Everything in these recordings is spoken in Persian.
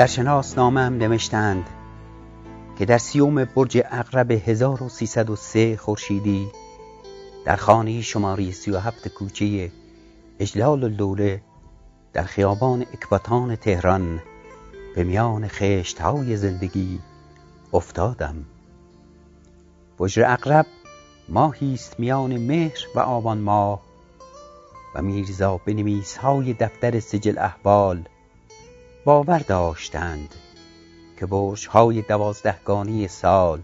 در شناسنامه هم نوشتند که در سیوم برج اقرب 1303 خورشیدی در خانه شماری 37 کوچه اجلال الدوله در خیابان اکباتان تهران به میان خشت های زندگی افتادم. بجر اقرب ماهی است میان مهر و آبان ماه و میرزا به های دفتر سجل احوال باور داشتند که برج های دوازدهگانی سال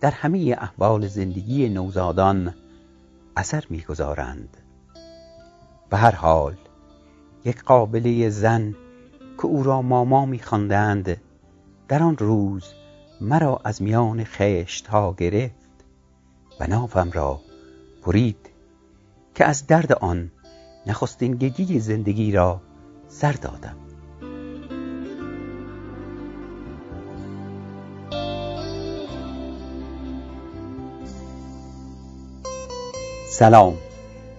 در همه احوال زندگی نوزادان اثر می‌گذارند. به هر حال یک قابله زن که او را ماما میخواندند در آن روز مرا از میان خشت ها گرفت و نافم را برید که از درد آن نخستین گگی زندگی را سر دادم. سلام.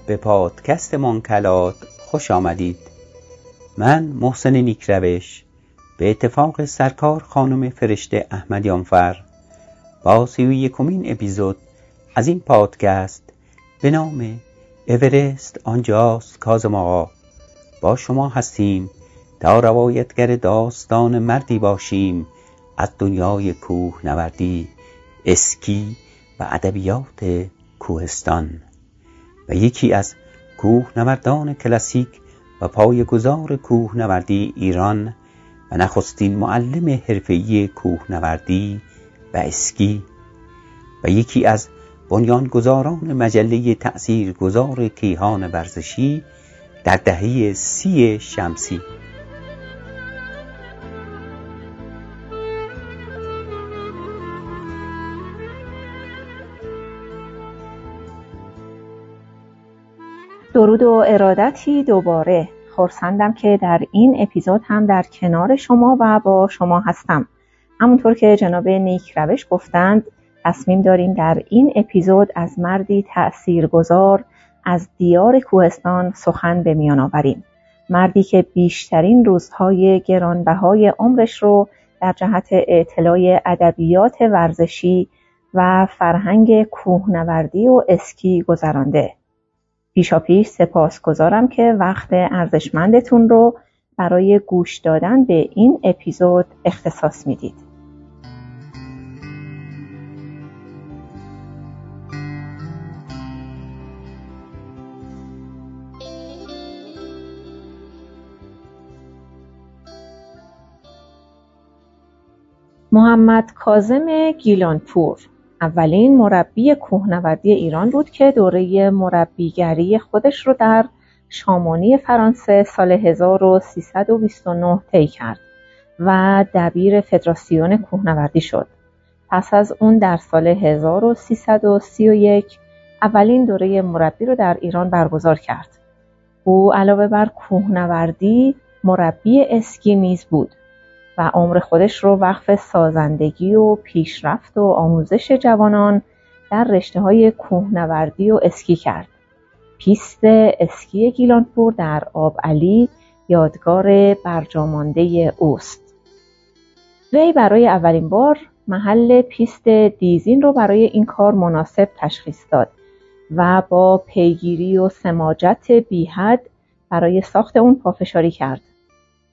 به پادکست منکلات خوش آمدید. من محسن نیکروش به اتفاق سرکار خانم فرشته احمدیانفر با سی و یکمین اپیزود از این پادکست به نام اورست آنجاست کازم آقا با شما هستیم تا روایتگر داستان مردی باشیم از دنیای کوه نوردی اسکی و ادبیات کوهستان. و یکی از کوهنوردان کلاسیک و پایه‌گذار کوهنوردی ایران و نخستین معلم حرفه‌ای کوهنوردی و اسکی و یکی از بنیانگذاران مجله تأثیرگذار کیهان ورزشی در دهه سی شمسی. درود و ارادتی دوباره. خورسندم که در این اپیزود هم در کنار شما و با شما هستم. همونطور که جناب نیک روش گفتند تصمیم داریم در این اپیزود از مردی تأثیرگذار از دیار کوهستان سخن به میان آوریم. مردی که بیشترین روزهای گرانبهای عمرش رو در جهت اطلاع ادبیات ورزشی و فرهنگ کوهنوردی و اسکی گذرانده. پیشاپیش سپاسگزارم که وقت ارزشمندتون رو برای گوش دادن به این اپیزود اختصاص می‌دید. محمد کازم گیلانپور اولین مربی کوهنوردی ایران بود که دوره مربیگری خودش رو در شامانی فرانسه سال 1329 طی کرد و دبیر فدراسیون کوهنوردی شد. پس از اون در سال 1331 اولین دوره مربی رو در ایران برگزار کرد. او علاوه بر کوهنوردی مربی اسکی نیز بود و عمر خودش رو وقف سازندگی و پیشرفت و آموزش جوانان در رشته های کوهنوردی و اسکی کرد. پیست اسکی گیلانپور در آب علی یادگار برجامانده اوست. وی برای اولین بار محل پیست دیزین رو برای این کار مناسب تشخیص داد و با پیگیری و سماجت بیحد برای ساخت اون پافشاری کرد.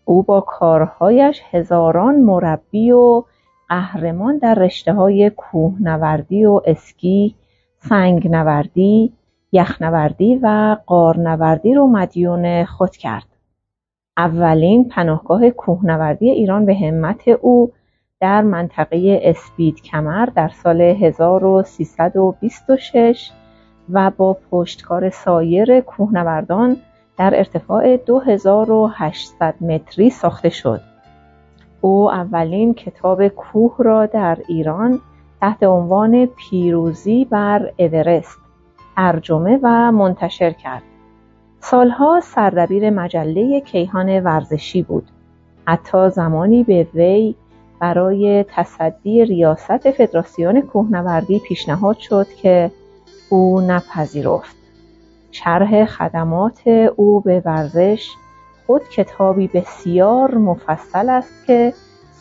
او با کارهایش هزاران مربی و قهرمان در رشته های کوهنوردی و اسکی، سنگنوردی، یخنوردی و قارنوردی رو مدیون خود کرد. اولین پناهگاه کوهنوردی ایران به همت او در منطقه اسپید کمر در سال 1326 و با پشتکار سایر کوهنوردان در ارتفاع 2800 متری ساخته شد. او اولین کتاب کوه را در ایران تحت عنوان پیروزی بر اورست ترجمه و منتشر کرد. سالها سردبیر مجله کیهان ورزشی بود. حتی زمانی به وی برای تصدی ریاست فدراسیون کوهنوردی پیشنهاد شد که او نپذیرفت. شرح خدمات او به ورزش. خود کتابی بسیار مفصل است که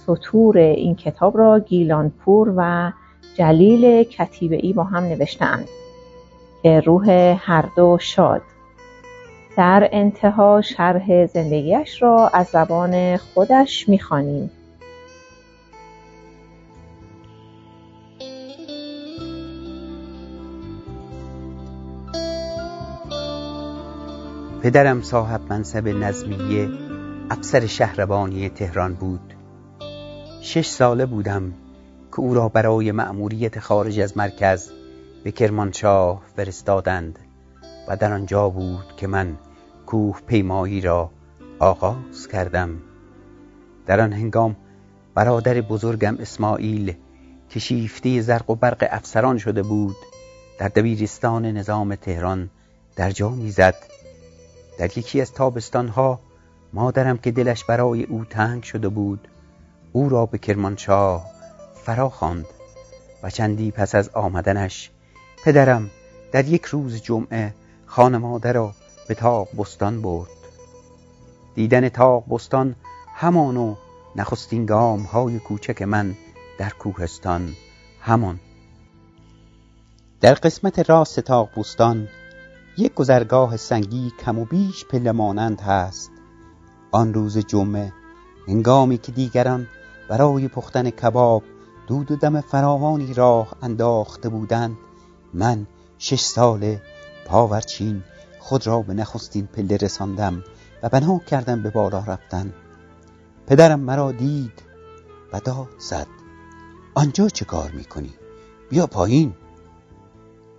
سطور این کتاب را گیلانپور و جلیل کتیبه ای با هم نوشتهاند که روح هر دو شاد. در انتها شرح زندگیش را از زبان خودش می‌خوانیم. پدرم صاحب منصب نظمیه افسر شهربانی تهران بود. شش ساله بودم که او را برای مأموریت خارج از مرکز به کرمانشاه فرستادند و در آنجا بود که من کوه پیمایی را آغاز کردم. در آن هنگام برادر بزرگم اسماعیل که شیفته زرق و برق افسران شده بود در دبیرستان نظام تهران در جا می‌زد در یکی از تابستانها مادرم که دلش برای او تنگ شده بود او را به کرمانشاه فرا خواند و چندی پس از آمدنش پدرم در یک روز جمعه خانواده را به تاق بستان برد. دیدن تاق بستان همان و نخستین گام های کوچک من در کوهستان همان. در قسمت راست تاق بستان یک گذرگاه سنگی کم و بیش پله مانند هست. آن روز جمعه هنگامی که دیگران برای پختن کباب دود و دم فراوانی راه انداخته بودند من شش ساله پاورچین خود را به نخستین پله رساندم و بنا کردم به بالا رفتن. پدرم مرا دید و داد زد. آنجا چه کار می‌کنی؟ بیا پایین.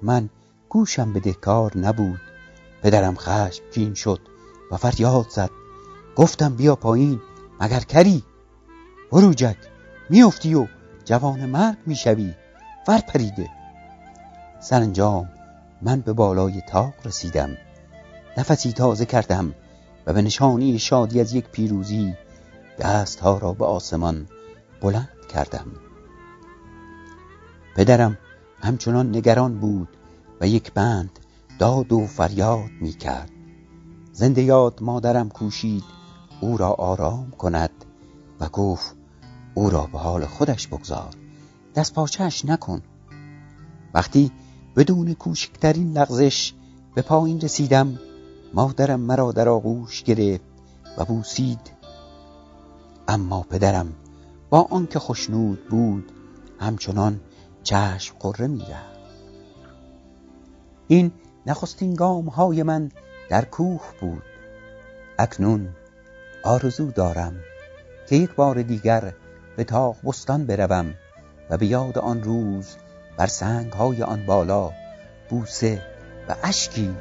من گوشم به دهکار نبود. پدرم خشمگین شد و فریاد زد. گفتم بیا پایین مگر کری؟ بروجک میافتی و جوان مرگ می‌شوی. ور پریده. سرانجام من به بالای تاق رسیدم. نفسی تازه کردم و به نشانی شادی از یک پیروزی دستها را به آسمان بلند کردم. پدرم همچنان نگران بود یک بند داد و فریاد می کرد زنده یاد مادرم کوشید او را آرام کند. و گفت او را به حال خودش بگذار دست پاچش نکن. وقتی بدون کوچکترین لغزش به پایین رسیدم مادرم مرا در آغوش گرفت و بوسید. اما پدرم با آنکه خشنود بود همچنان چشم قره می‌رفت. این نخستین گام های من در کوه بود. اکنون آرزو دارم که یک بار دیگر به تاق بستان بروم و به یاد آن روز بر سنگ های آن بالا بوسه و اشکی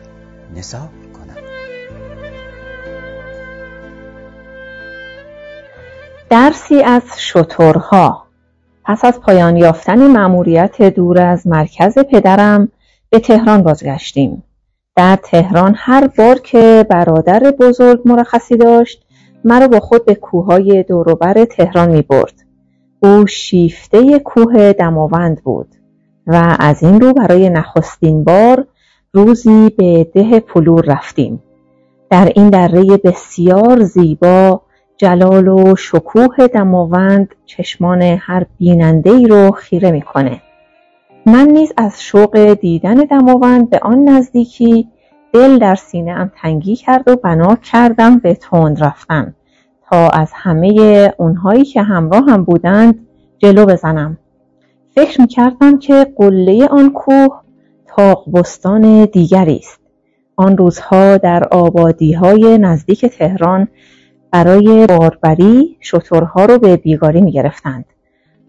نثار کنم. درسی از شترها. پس از پایان یافتن مأموریت دور از مرکز پدرم به تهران بازگشتیم در تهران هر بار که برادر بزرگ مرخصی داشت مرا با خود به کوههای دوروبر تهران می برد. او شیفته کوه دماوند بود و از این رو برای نخستین بار روزی به ده پلور رفتیم. در این دره بسیار زیبا جلال و شکوه دماوند چشمان هر بیننده ای رو خیره می‌کنه. من نیز از شوق دیدن دماوند به آن نزدیکی دل در سینه ام تنگی کرد و بنا کردم به تند رفتن. تا از همه اونهایی که همراه هم بودند جلو بزنم. فکر می کردم که قله آن کوه تاق دیگری است. آن روزها در آبادی های نزدیک تهران برای باربری شترها رو به بیگاری می گرفتند.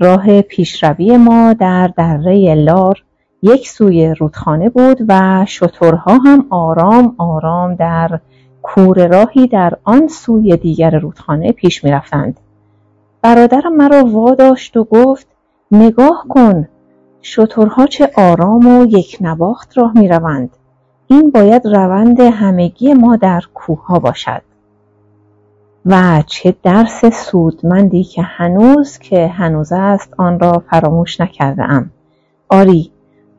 راه پیشروی ما در دره لار یک سوی رودخانه بود و شترها هم آرام آرام در کور راهی در آن سوی دیگر رودخانه پیش می رفتند. برادرم مرا واداشت و گفت نگاه کن شترها چه آرام و یک نواخت راه می روند. این باید روند همگی ما در کوه باشد. و چه درس سودمندی که هنوز که هنوز است آن را فراموش نکرده ام. آری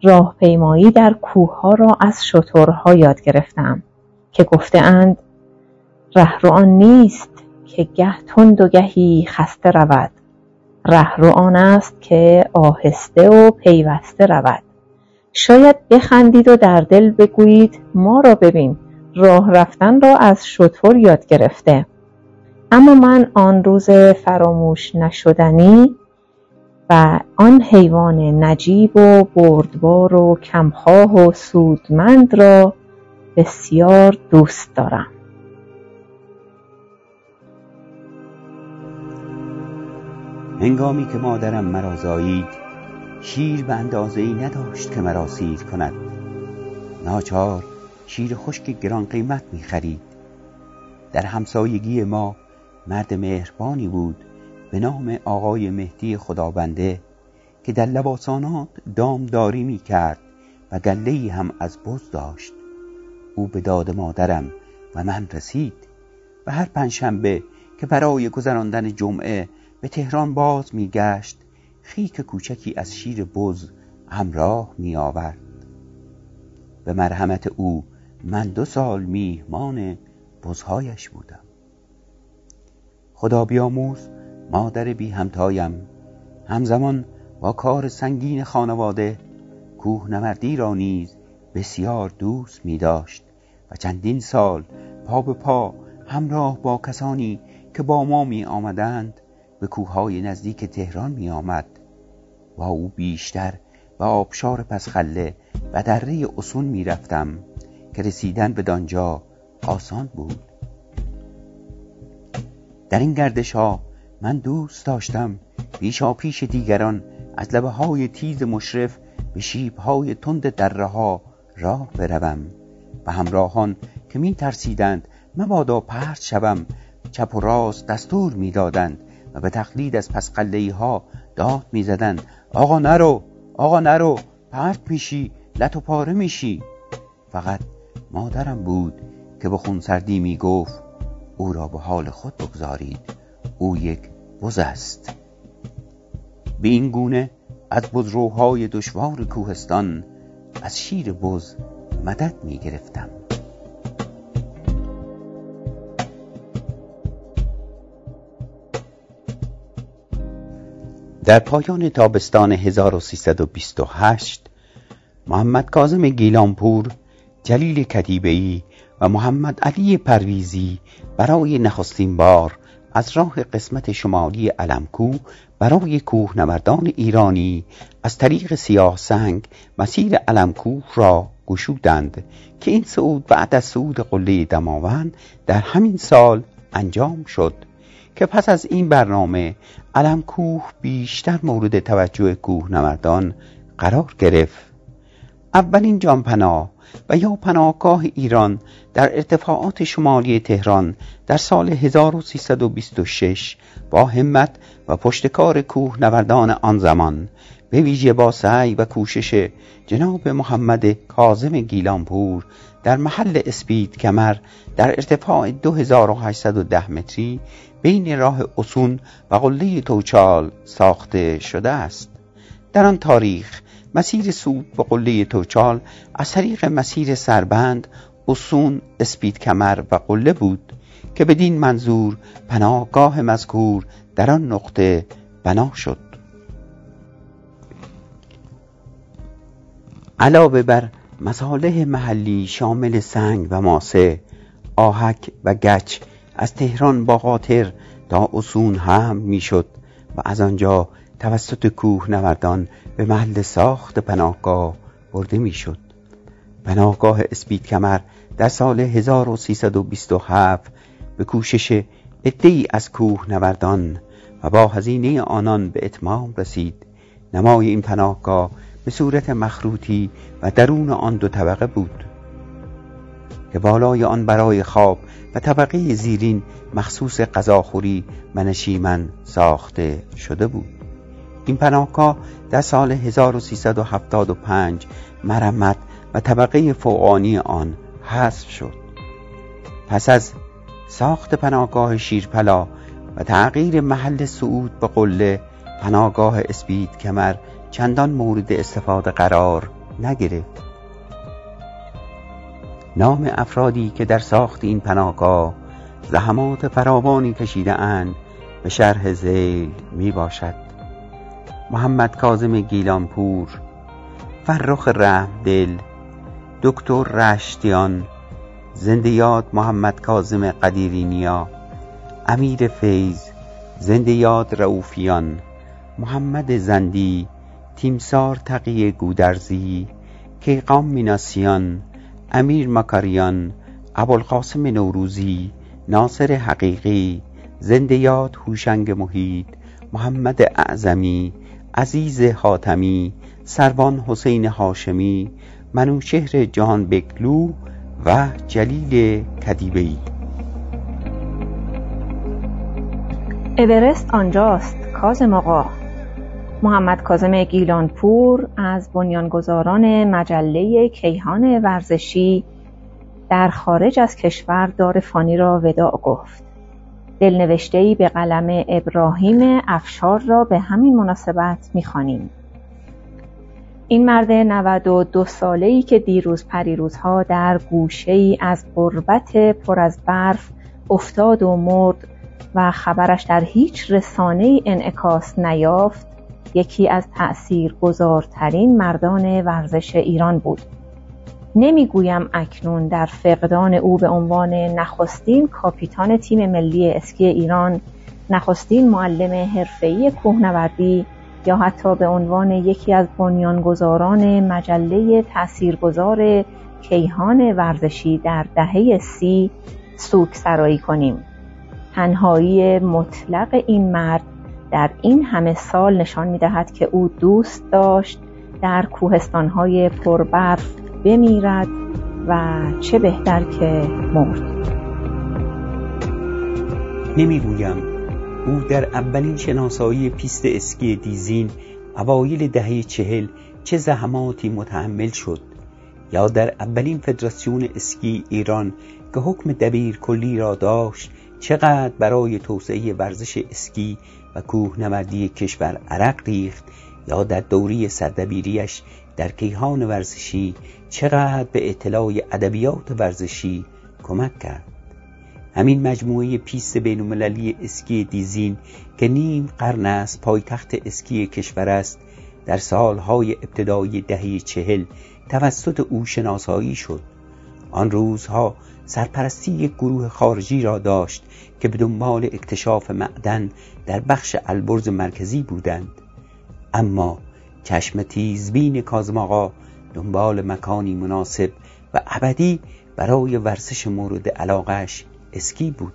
راهپیمایی در کوه ها را از شترها یاد گرفتم که گفته اند رهرو آن نیست که گه تند و گهی خسته رود. رهرو آن است که آهسته و پیوسته رود. شاید بخندید و در دل بگویید ما را ببین راه رفتن را از شتر یاد گرفته. اما من آن روز فراموش نشدنی و آن حیوان نجیب و بردبار و کمخواه و سودمند را بسیار دوست دارم. هنگامی که مادرم مرا زایید شیر به اندازه ای نداشت که مرا سیر کند. ناچار شیر خشک گران قیمت می خرید در همسایگی ما مرد مهربانی بود به نام آقای مهدی خدابنده که در لباسانات دامداری می کرد و گله هم از بز داشت. او به داد مادرم و من رسید و هر پنجشنبه که برای گذراندن جمعه به تهران باز می گشت خیک کوچکی از شیر بز همراه می آورد به مرحمت او من دو سال میهمان بزهایش بودم. خدا بیاموز مادر بی همتایم. همزمان با کار سنگین خانواده کوهنوردی را نیز بسیار دوست می داشت و چندین سال پا به پا همراه با کسانی که با ما می آمدند به کوههای نزدیک تهران می آمد. با او بیشتر و آبشار پسخله و دره اصون می رفتم که رسیدن به دانجا آسان بود. در این گردش ها من دوست داشتم پیشا پیش دیگران از لبه های تیز مشرف به شیب های تند دره ها راه بروم و همراهان که می ترسیدند مبادا پرت شوم چپ و راست دستور می‌دادند و به تقلید از پس ها داد می‌زدند آقا نرو آقا نرو پرت میشی لط و پاره میشی. فقط مادرم بود که به خونسردی می‌گفت او را به حال خود بگذارید. او یک بز است. به این گونه از بزروهای دشوار کوهستان از شیر بز مدد می گرفتم. در پایان تابستان 1328 محمد کاظم گیلانپور جلیل کتیبه‌ای و محمد علی پرویزی برای نخستین بار از راه قسمت شمالی علمکو برای کوهنوردان ایرانی از طریق سیاه سنگ مسیر علمکو را گشودند که این صعود بعد از صعود قله دماوند در همین سال انجام شد که پس از این برنامه علمکوه بیشتر مورد توجه کوهنوردان قرار گرفت. اولین جانپناه و یا پناهگاه ایران در ارتفاعات شمالی تهران در سال 1326 با همت و پشتکار کوه نوردان آن زمان به ویژه با سعی و کوشش جناب محمد کاظم گیلانپور در محل اسپید کمر در ارتفاع 2810 متری بین راه اسون و قله توچال ساخته شده است. در آن تاریخ مسیر سود به قله توچال از طریق مسیر سربند اسون اسپید کمر و قله بود که بدین منظور پناهگاه مذکور در آن نقطه بنا شد. علاوه بر مصالح محلی شامل سنگ و ماسه آهک و گچ از تهران با قاطر تا اسون هم می‌شد و از آنجا توسط کوه نوردان به محل ساخت پناهگاه برده می‌شد. پناهگاه اسپید کمر در سال 1327 به کوشش عدهای از کوه نوردان و با هزینه آنان به اتمام رسید. نمای این پناهگاه به صورت مخروطی و درون آن دو طبقه بود. که بالای آن برای خواب و طبقه زیرین مخصوص غذاخوری و نشیمن ساخته شده بود. این پناهگاه در سال 1375 مرمت و طبقه فوقانی آن حذف شد. پس از ساخت پناهگاه شیرپلا و تغییر محل صعود به قله پناهگاه اسپید کمر چندان مورد استفاده قرار نگرفت. نام افرادی که در ساخت این پناهگاه زحمات فراوانی کشیده اند به شرح زیل می باشد محمد کاظم گیلانپور فرخ دل دکتر رشتیان زنده یاد محمد کاظم قدیرینیا امیر فیض زنده یاد رعوفیان محمد زندی تیمسار تقی گودرزی کیقام میناسیان امیر مکاریان ابوالقاسم نوروزی ناصر حقیقی زنده یاد هوشنگ محید محمد اعظمی عزیز حاتمی سروان حسین هاشمی منوشهر جهان بکلو و جلیل کدیبهی اورست آنجاست کازم آقا. محمد کازم گیلانپور از بنیانگذاران مجله کیهان ورزشی در خارج از کشور دار فانی را وداع گفت. دلنوشتهای به قلم ابراهیم افشار را به همین مناسبت می‌خوانیم. این مرد 92 ساله ای که دیروز پریروزها در گوشه ای از غربت پر از برف افتاد و مرد و خبرش در هیچ رسانه ای انعکاس نیافت یکی از تأثیرگذارترین مردان ورزش ایران بود. نمی‌گویم اکنون در فقدان او به عنوان نخستین کاپیتان تیم ملی اسکی ایران نخستین معلم حرفه‌ای کوهنوردی یا حتی به عنوان یکی از بنیانگذاران مجله تاثیرگذار کیهان ورزشی در دهه سی سوک سرایی کنیم. تنهایی مطلق این مرد در این همه سال نشان می دهد که او دوست داشت در کوهستانهای پربرف بمیرد و چه بهتر که مرد. نمی‌گویم او در اولین شناسایی پیست اسکی دیزین اوایل دهه چهل چه زحماتی متحمل شد یا در اولین فدراسیون اسکی ایران که حکم دبیر کلی را داشت چقدر برای توسعه ورزش اسکی و کوهنوردی کشور عرق ریخت یا در دوره سردبیریش در کیهان ورزشی چقدر به اعتلای ادبیات ورزشی کمک کرد؟ همین مجموعه پیست بینالمللی اسکی دیزین که نیم قرن است پایتخت اسکی کشور است در سالهای ابتدایی دهه چهل توسط او شناسایی شد. آن روزها سرپرستی یک گروه خارجی را داشت که به دنبال اکتشاف معدن در بخش البرز مرکزی بودند. اما چشم تیزبین کاظم آقا دنبال مکانی مناسب و ابدی برای ورزش مورد علاقش اسکی بود.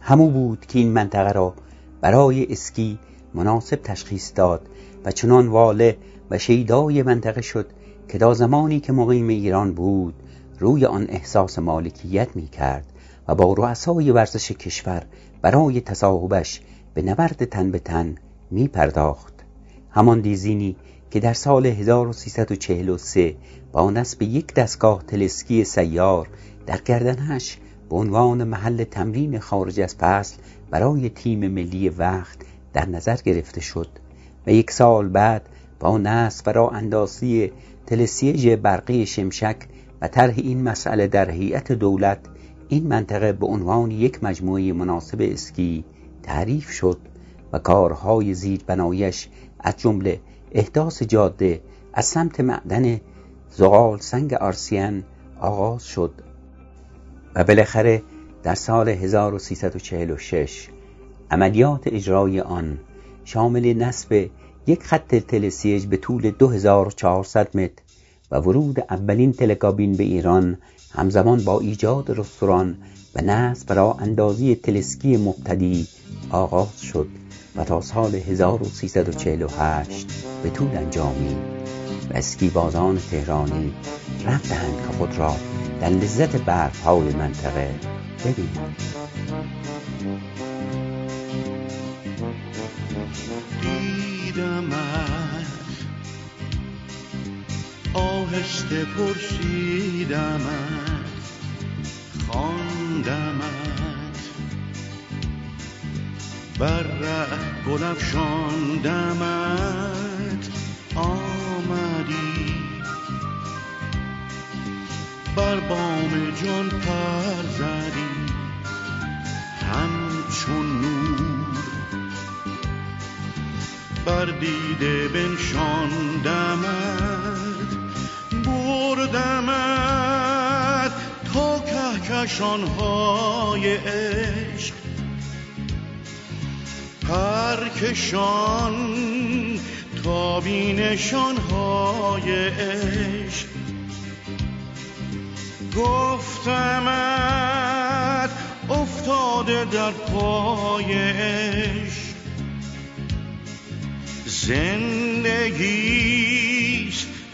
همو بود که این منطقه را برای اسکی مناسب تشخیص داد و چنان واله و شیدای منطقه شد که تا زمانی که مقیم ایران بود روی آن احساس مالکیت می کرد و با رؤسای ورزش کشور برای تصاحبش به نبرد تن به تن می پرداخت همان دیزینی که در سال 1343 با نصب یک دستگاه تلسکی سیار در گردنش به عنوان محل تمرین خارج از فصل برای تیم ملی وقت در نظر گرفته شد و یک سال بعد با نصب و راه اندازی تلسیج برقی شمشک و طرح این مسئله در هیئت دولت این منطقه به عنوان یک مجموعه مناسب اسکی تعریف شد. و کارهای زیربنایش از جمله احداث جاده از سمت معدن زغال سنگ آرسیان آغاز شد و بالاخره در سال 1346 عملیات اجرای آن شامل نصب یک خط تلسیج به طول 2400 متر و ورود اولین تلکابین به ایران همزمان با ایجاد رستوران و نصب را اندازی تلسکی مبتدی آغاز شد. و تا سال 1348 به طول انجامید و اسکی بازان تهرانی رفتند که خود را در لذت برف های منطقه ببینند. آهسته پرسیدمت خواندمت بر ره گل آمدی. بر بام جان پر زدی. همچون نور. بر دیده بنشاندمت. بردمت. تا کهکشانهای عشق پرکشان تا بینشانهای عشق. گفتمت افتاده در پایش زندگیست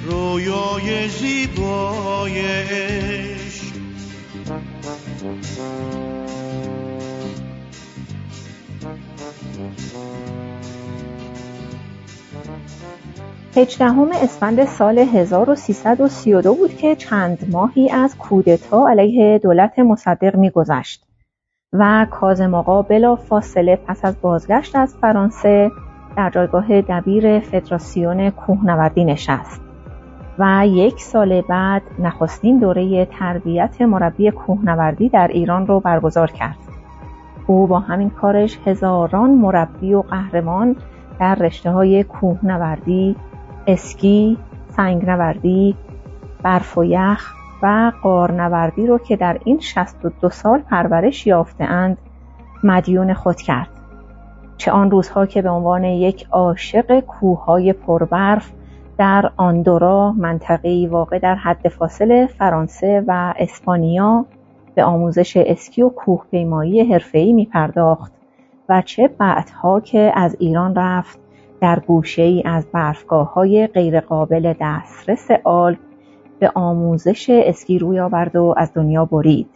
رویای زیبایش هجدهم اسفند سال 1332 بود که چند ماهی از کودتا علیه دولت مصدق میگذشت و کاظم آقا بلا فاصله پس از بازگشت از فرانسه در جایگاه دبیر فدراسیون کوهنوردی نشست و یک سال بعد نخستین دوره تربیت مربی کوهنوردی در ایران رو برگزار کرد. او با همین کارش هزاران مربی و قهرمان در رشته های کوهنوردی، اسکی، سنگنوردی، برف و یخ و قارنوردی رو که در این 62 سال پرورش یافتهاند مدیون خود کرد. چه آن روزها که به عنوان یک عاشق کوههای پربرف در آندورا منطقه‌ای واقع در حد فاصل فرانسه و اسپانیا به آموزش اسکی و کوهپیمایی حرفه‌ای می پرداخت و چه بعدها که از ایران رفت در گوشه ای از برفگاه های غیرقابل دسترس آلپ به آموزش اسکی روی آورد و از دنیا برید.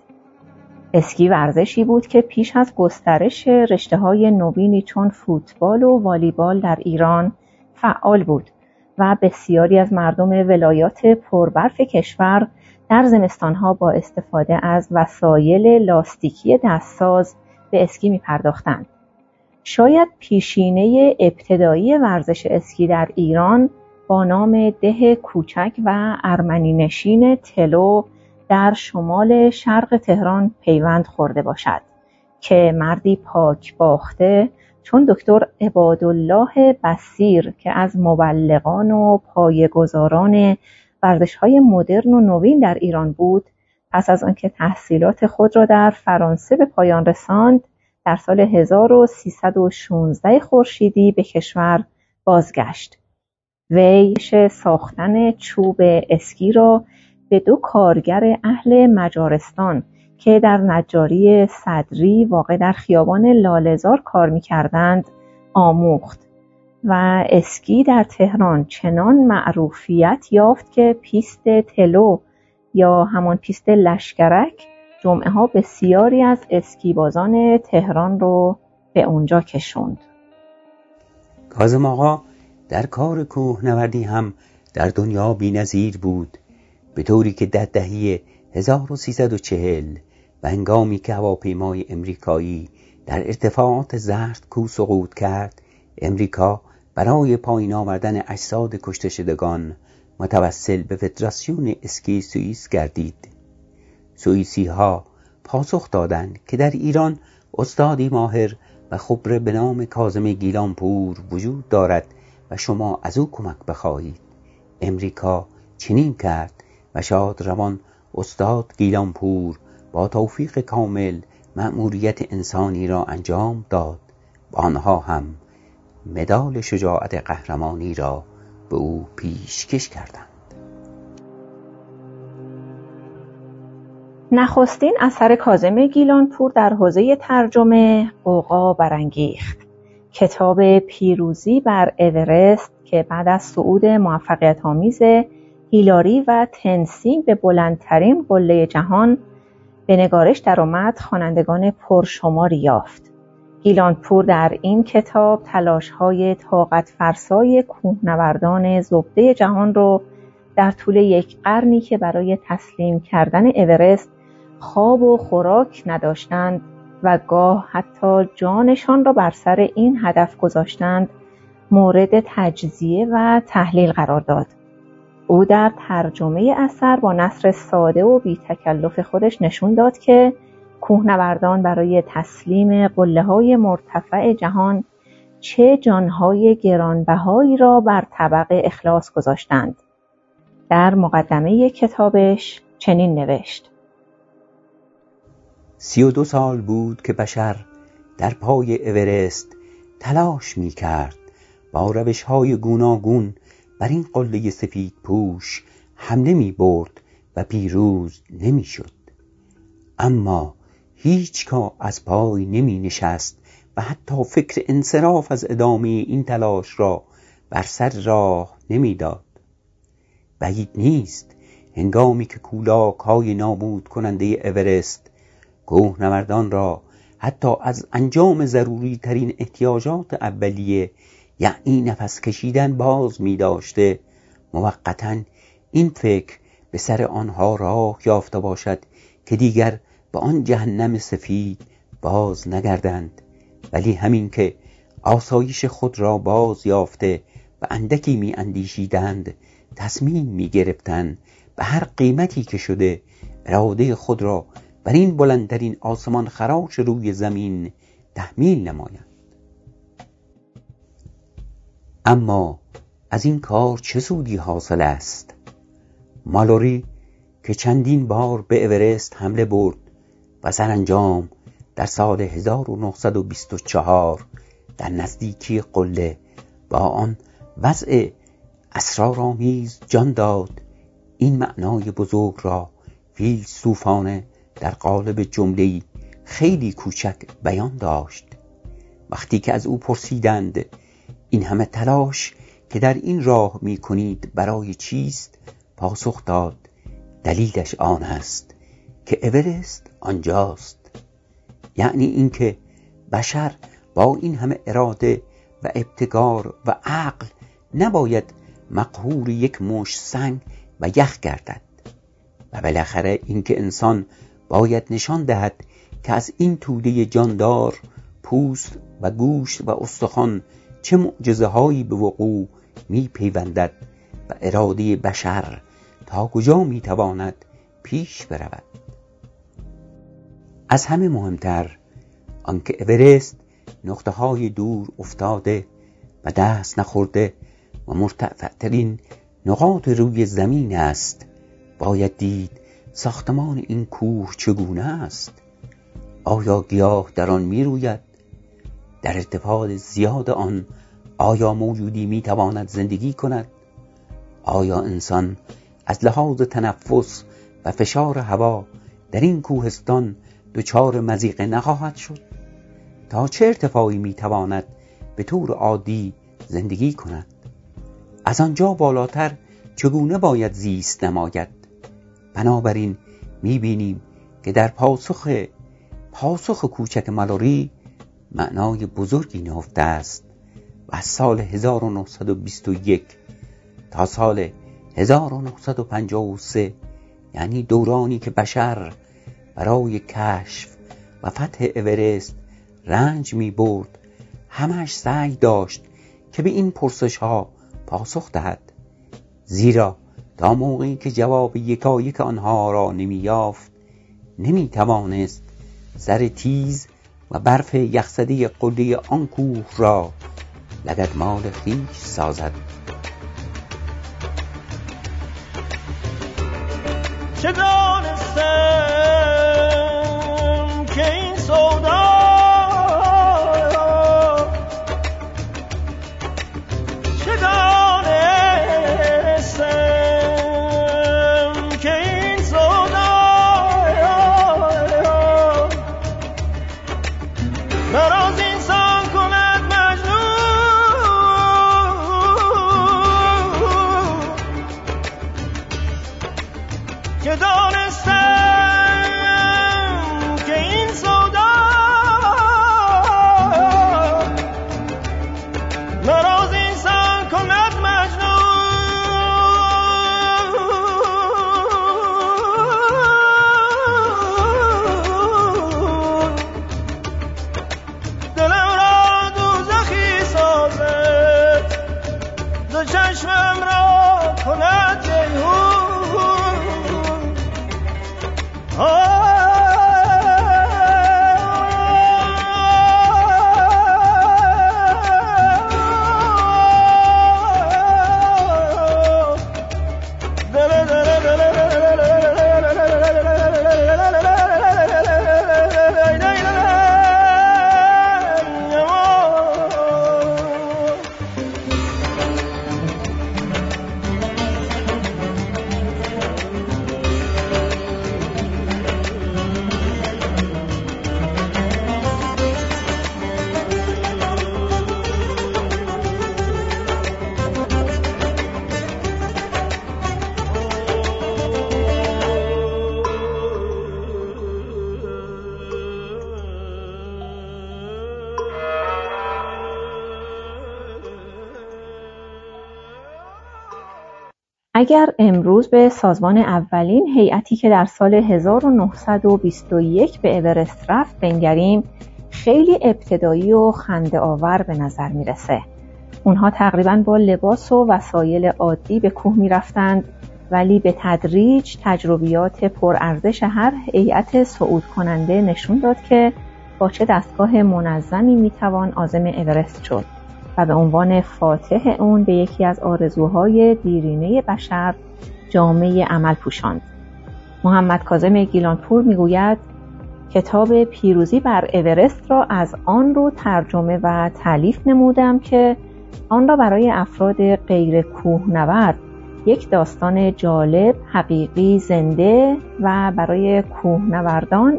اسکی ورزشی بود که پیش از گسترش رشته های نوینی چون فوتبال و والیبال در ایران فعال بود و بسیاری از مردم ولایات پربرف کشور در زمستانها با استفاده از وسایل لاستیکی دستساز به اسکی می پرداختند. شاید پیشینه ابتدایی ورزش اسکی در ایران با نام ده کوچک و ارمنی نشین تلو در شمال شرق تهران پیوند خورده باشد که مردی پاک باخته چون دکتر عبادالله بسیر که از مبلغان و پایه‌گذاران های مدرن و نوین در ایران بود. پس از آنکه تحصیلات خود را در فرانسه به پایان رساند در سال 1316 خورشیدی به کشور بازگشت. وی ساختن چوب اسکی را به دو کارگر اهل مجارستان که در نجاری صدری واقع در خیابان لاله‌زار کار می‌کردند آموخت. و اسکی در تهران چنان معروفیت یافت که پیست تلو یا همان پیست لشکرک جمعه ها بسیاری از اسکیبازان تهران رو به اونجا کشوند. کازم آقا در کار کوهنوردی هم در دنیا بینظیر بود. به طوری که در دهه 1340 و هنگامی که هواپیمای امریکایی در ارتفاعات زرد کو سقوط کرد امریکا برای پایین آوردن اجساد کشته شدگان متوسل به فدراسیون اسکی سوئیس گردید. سوئیسی ها پاسخ دادند که در ایران استادی ماهر و خبره به نام کازم گیلانپور وجود دارد و شما از او کمک بخواهید. امریکا چنین کرد و شاد روان استاد گیلانپور با توفیق کامل مأموریت انسانی را انجام داد. و آنها هم مدال شجاعت قهرمانی را به او پیشکش کردند. نخستین اثر کازم گیلانپور در حوزه ترجمه قوقا برانگیخت. کتاب پیروزی بر اورست که بعد از صعود موفقیت آمیز هیلاری و تنسینگ به بلندترین قله جهان به نگارش درآمد خوانندگان پرشماری یافت. گیلانپور در این کتاب های طاقت فرسای کوهنوردان زبده جهان رو در طول یک قرنی که برای تسلیم کردن اورست خواب و خوراک نداشتند و گاه حتی جانشان را بر سر این هدف گذاشتند مورد تجزیه و تحلیل قرار داد. او در ترجمه اثر با نصر ساده و بی تکلف خودش نشون داد که کوهنوردان برای تسلیم قله های مرتفع جهان چه جانهای گرانبهایی را بر طبق اخلاص گذاشتند در مقدمه کتابش چنین نوشت سی و دو سال بود که بشر در پای اورست تلاش می کرد با روش های گوناگون بر این قله سفید پوش حمله می برد و پیروز نمی شد. اما هیچگاه از پای نمی نشست و حتی فکر انصراف از ادامه این تلاش را بر سر راه نمی‌داد. بعید نیست هنگامی که کولاک های نابود کننده اورست کوهنوردان را حتی از انجام ضروری ترین احتیاجات اولیه یعنی نفس کشیدن باز می داشته موقتا این فکر به سر آنها راه یافته باشد که دیگر به آن جهنم سفید باز نگردند ولی همین که آسایش خود را باز یافته و اندکی می اندیشیدند تصمیم می گرفتند به هر قیمتی که شده اراده خود را بر این بلندترین آسمان خراش روی زمین تحمیل نمایند. اما از این کار چه سودی حاصل است؟ مالوری که چندین بار به اورست حمله برد و سرانجام در سال 1924 در نزدیکی قله با آن وضع اسرارآمیز جان داد. این معنای بزرگ را فیلسوفانه در قالب جمله‌ای خیلی کوچک بیان داشت. وقتی که از او پرسیدند این همه تلاش که در این راه می کنید برای چیست؟ پاسخ داد دلیلش آن است که اورست آنجاست. یعنی اینکه بشر با این همه اراده و ابتکار و عقل نباید مقهور یک مش سنگ و یخ گردد. و بالاخره اینکه انسان باید نشان دهد که از این توده جاندار پوست و گوشت و استخوان چه معجزه هایی به وقوع می پیوندد و اراده بشر تا کجا می تواند پیش برود. از همه مهمتر آنکه اورست نقطه های دور افتاده و دست نخورده و مرتفعترین نقاط روی زمین است. باید دید ساختمان این کوه چگونه است. آیا گیاه در آن می روید در ارتفاع زیاد آن آیا موجودی می تواند زندگی کند؟ آیا انسان از لحاظ تنفس و فشار هوا در این کوهستان دچار مزیقه نخواهد شد. تا چه ارتفاعی می تواند به طور عادی زندگی کند؟ از آنجا بالاتر چگونه باید زیست نماید؟ بنابراین می بینیم که در پاسخ پاسخ کوچک ملوری معنای بزرگی نهفته است و از سال 1921 تا سال 1953 یعنی دورانی که بشر برای کشف و فتح اورست رنج می برد. همش سعی داشت که به این پرسش ها پاسخ دهد. زیرا تا موقعی که جواب یکایک آنها را نمی یافت نمی توانست سر تیز و برف یخزده قله آن کوه را لگدمال خویش سازد. دانستم که این اگر امروز به سازمان اولین هیئتی که در سال 1921 به اورست رفت بنگریم خیلی ابتدایی و خنده آور به نظر می‌رسه. اونها تقریبا با لباس و وسایل عادی به کوه می‌رفتند ولی به تدریج تجربیات پرارزش هر هیئت صعود کننده نشون داد که با چه دستگاه منظمی می‌توان عازم اورست شد. و به عنوان فاتح اون به یکی از آرزوهای دیرینه بشر جامعه عمل پوشاند. محمد کاظم گیلانپور می‌گوید کتاب پیروزی بر اورست را از آن رو ترجمه و تعلیف نمودم که آن را برای افراد غیر کوهنورد یک داستان جالب، حقیقی، زنده و برای کوهنوردان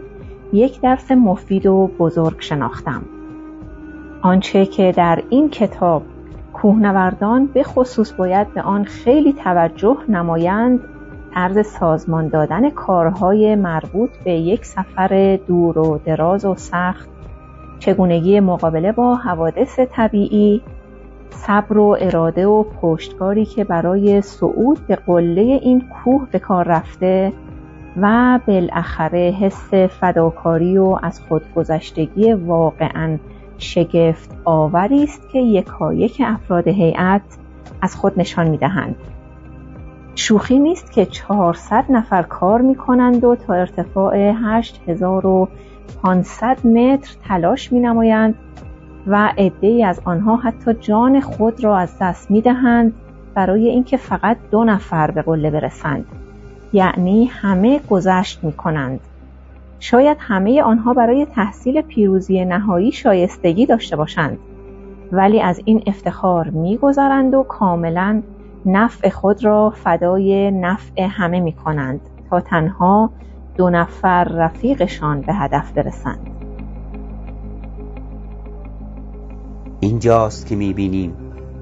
یک درس مفید و بزرگ شناختم. آنچه که در این کتاب کوهنوردان به خصوص باید به آن خیلی توجه نمایند عرض سازمان دادن کارهای مربوط به یک سفر دور و دراز و سخت چگونگی مقابله با حوادث طبیعی صبر و اراده و پشتکاری که برای صعود به قله این کوه به کار رفته و بالاخره حس فداکاری و از خودگذشتگی واقعا شگفت آوری است که یکایک افراد هیئت از خود نشان می‌دهند. شوخی نیست که 400 نفر کار می کنند و تا ارتفاع 8500 متر تلاش می نمایند و عدهای از آنها حتی جان خود را از دست می دهند برای اینکه فقط دو نفر به قله برسند. یعنی همه گذشت می کنند شاید همه آنها برای تحصیل پیروزی نهایی شایستگی داشته باشند ولی از این افتخار میگذرند و کاملا نفع خود را فدای نفع همه می کنند تا تنها دو نفر رفیقشان به هدف برسند. اینجاست که می‌بینیم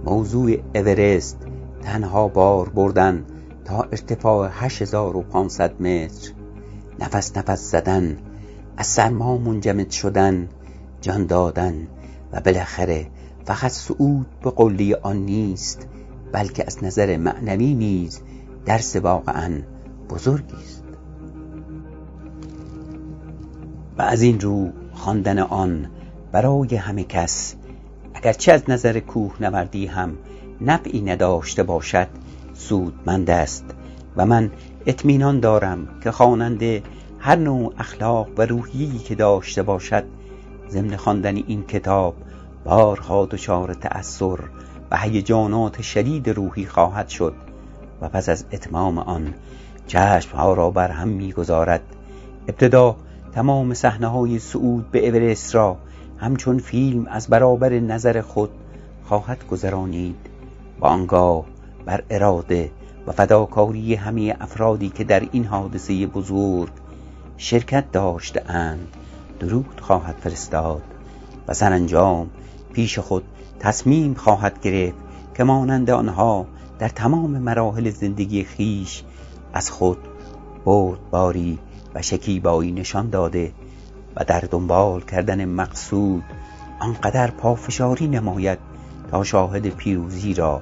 موضوع اورست تنها بار بردن تا ارتفاع 8500 متر. نفس نفس زدن از سرما منجمد شدن جان دادن و بالاخره فقط صعود به قله آن نیست بلکه از نظر معنوی نیز درس واقعا بزرگی است. و از این رو خواندن آن برای همه کس اگرچه از نظر کوه نوردی هم نفعی نداشته باشد سودمند است و من اطمینان دارم که خواننده هر نوع اخلاق و روحیه‌ای که داشته باشد ضمن خواندن این کتاب بارها دچار تأثر و هیجانات شدید روحی خواهد شد و پس از اتمام آن چشمها را بر هم می‌گذارد. ابتدا تمام صحنه های صعود به اورست را همچون فیلم از برابر نظر خود خواهد گذرانید و آنگاه بر اراده و فداکاری همه افرادی که در این حادثه بزرگ شرکت داشته اند درود خواهد فرستاد و سرانجام پیش خود تصمیم خواهد گرفت که مانند آنها در تمام مراحل زندگی خیش از خود بردباری و شکیبایی نشان داده و در دنبال کردن مقصود آنقدر پافشاری نماید تا شاهد پیروزی را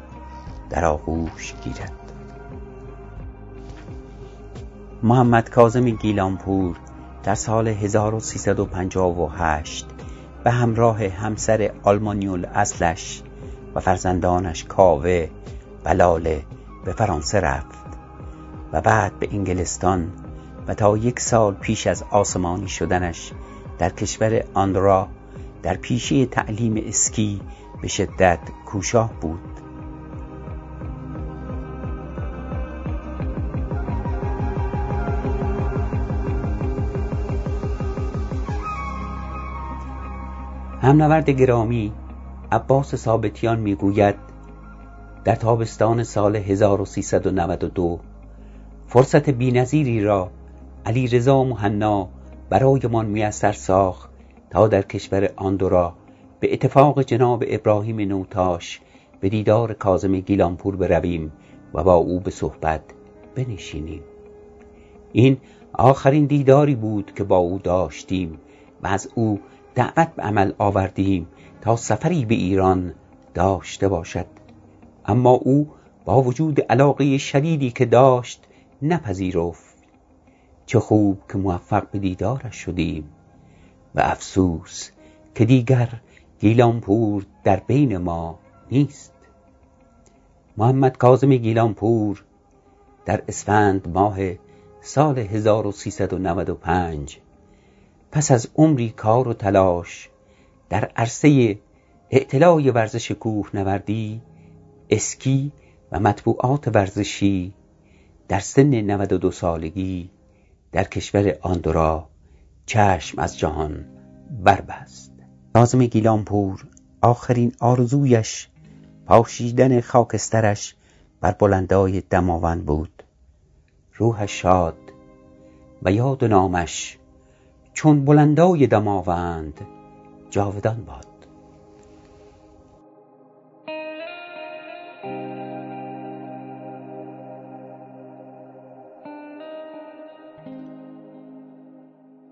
در آغوش گیرد. محمد کاظم گیلانپور در سال 1358 به همراه همسر آلمانیول اصلش و فرزندانش کاوه و لاله به فرانسه رفت و بعد به انگلستان و تا یک سال پیش از آسمانی شدنش در کشور آندرا در پیشه تعلیم اسکی به شدت کوشاه بود. همنورد گرامی عباس ثابتیان می‌گوید در تابستان سال 1392 فرصت بینظیری را علی رضا مهنا برایمان میسر ساخت تا در کشور آندورا به اتفاق جناب ابراهیم نوتاش به دیدار کازم گیلانپور برویم و با او به صحبت بنشینیم. این آخرین دیداری بود که با او داشتیم و از او دعوت به عمل آوردیم تا سفری به ایران داشته باشد. اما او با وجود علاقه شدیدی که داشت نپذیرفت. چه خوب که موفق به دیدارش شدیم و افسوس که دیگر گیلانپور در بین ما نیست. محمد کاظم گیلانپور در اسفند ماه سال 1395 پس از عمری کار و تلاش در عرصه اعتلاع ورزش کوهنوردی اسکی و مطبوعات ورزشی در سن 92 سالگی در کشور آندورا چشم از جهان بربست. نازم گیلانپور آخرین آرزویش پاشیدن خاکسترش بر بلندای دماوند بود. روحش شاد و یاد نامش چون بلندای دماوند جاودان باد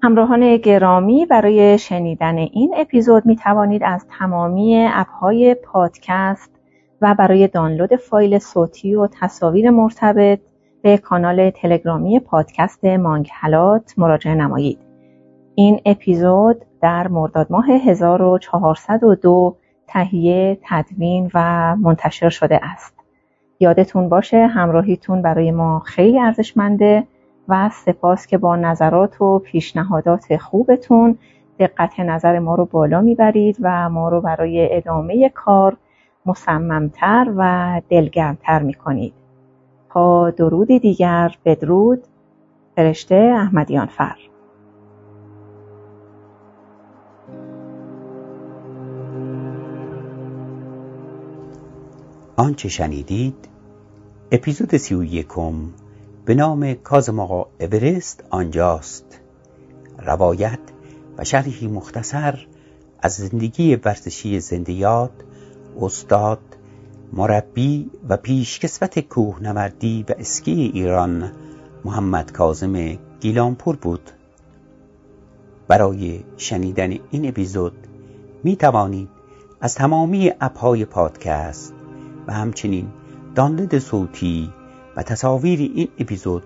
همراهان گرامی برای شنیدن این اپیزود می توانید از تمامی اپهای پادکست و برای دانلود فایل صوتی و تصاویر مرتبط به کانال تلگرامی پادکست مانگهلات مراجعه نمایید. این اپیزود در مرداد ماه 1402 تهیه، تدوین و منتشر شده است. یادتون باشه همراهیتون برای ما خیلی ارزشمنده و سپاس که با نظرات و پیشنهادات خوبتون دقت نظر ما رو بالا می‌برید و ما رو برای ادامه کار مصممتر و دلگرمتر می‌کنید. تا درودی دیگر بدرود. فرشته احمدیان فر آنچه شنیدید اپیزود سی و یکم به نام کازم آقا اورست آنجاست. روایت و شرحی مختصر از زندگی ورزشی زندیات استاد مربی و پیشکسوت کوهنوردی و اسکی ایران محمد کازم گیلانپور بود. برای شنیدن این اپیزود می توانید از تمامی اپهای پادکست و همچنین دانلود صوتی و تصاویر این اپیزود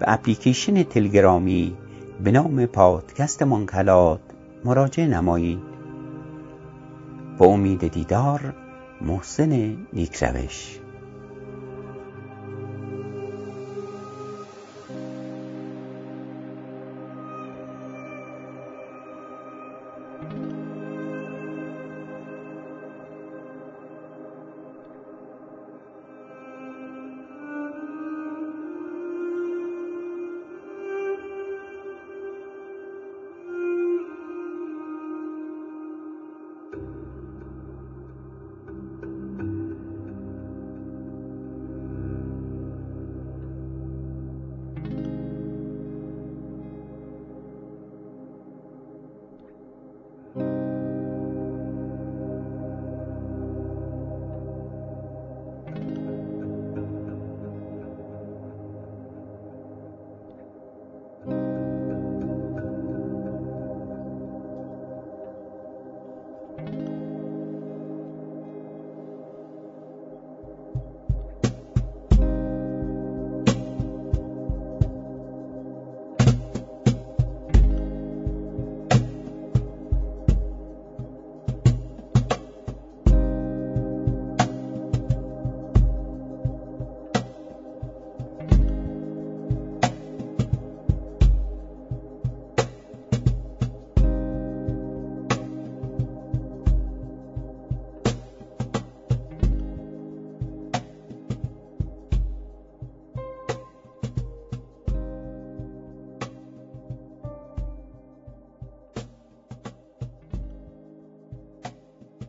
و اپلیکیشن تلگرامی به نام پادکست منکلات مراجعه نمایید. با امید دیدار محسن نیکروش.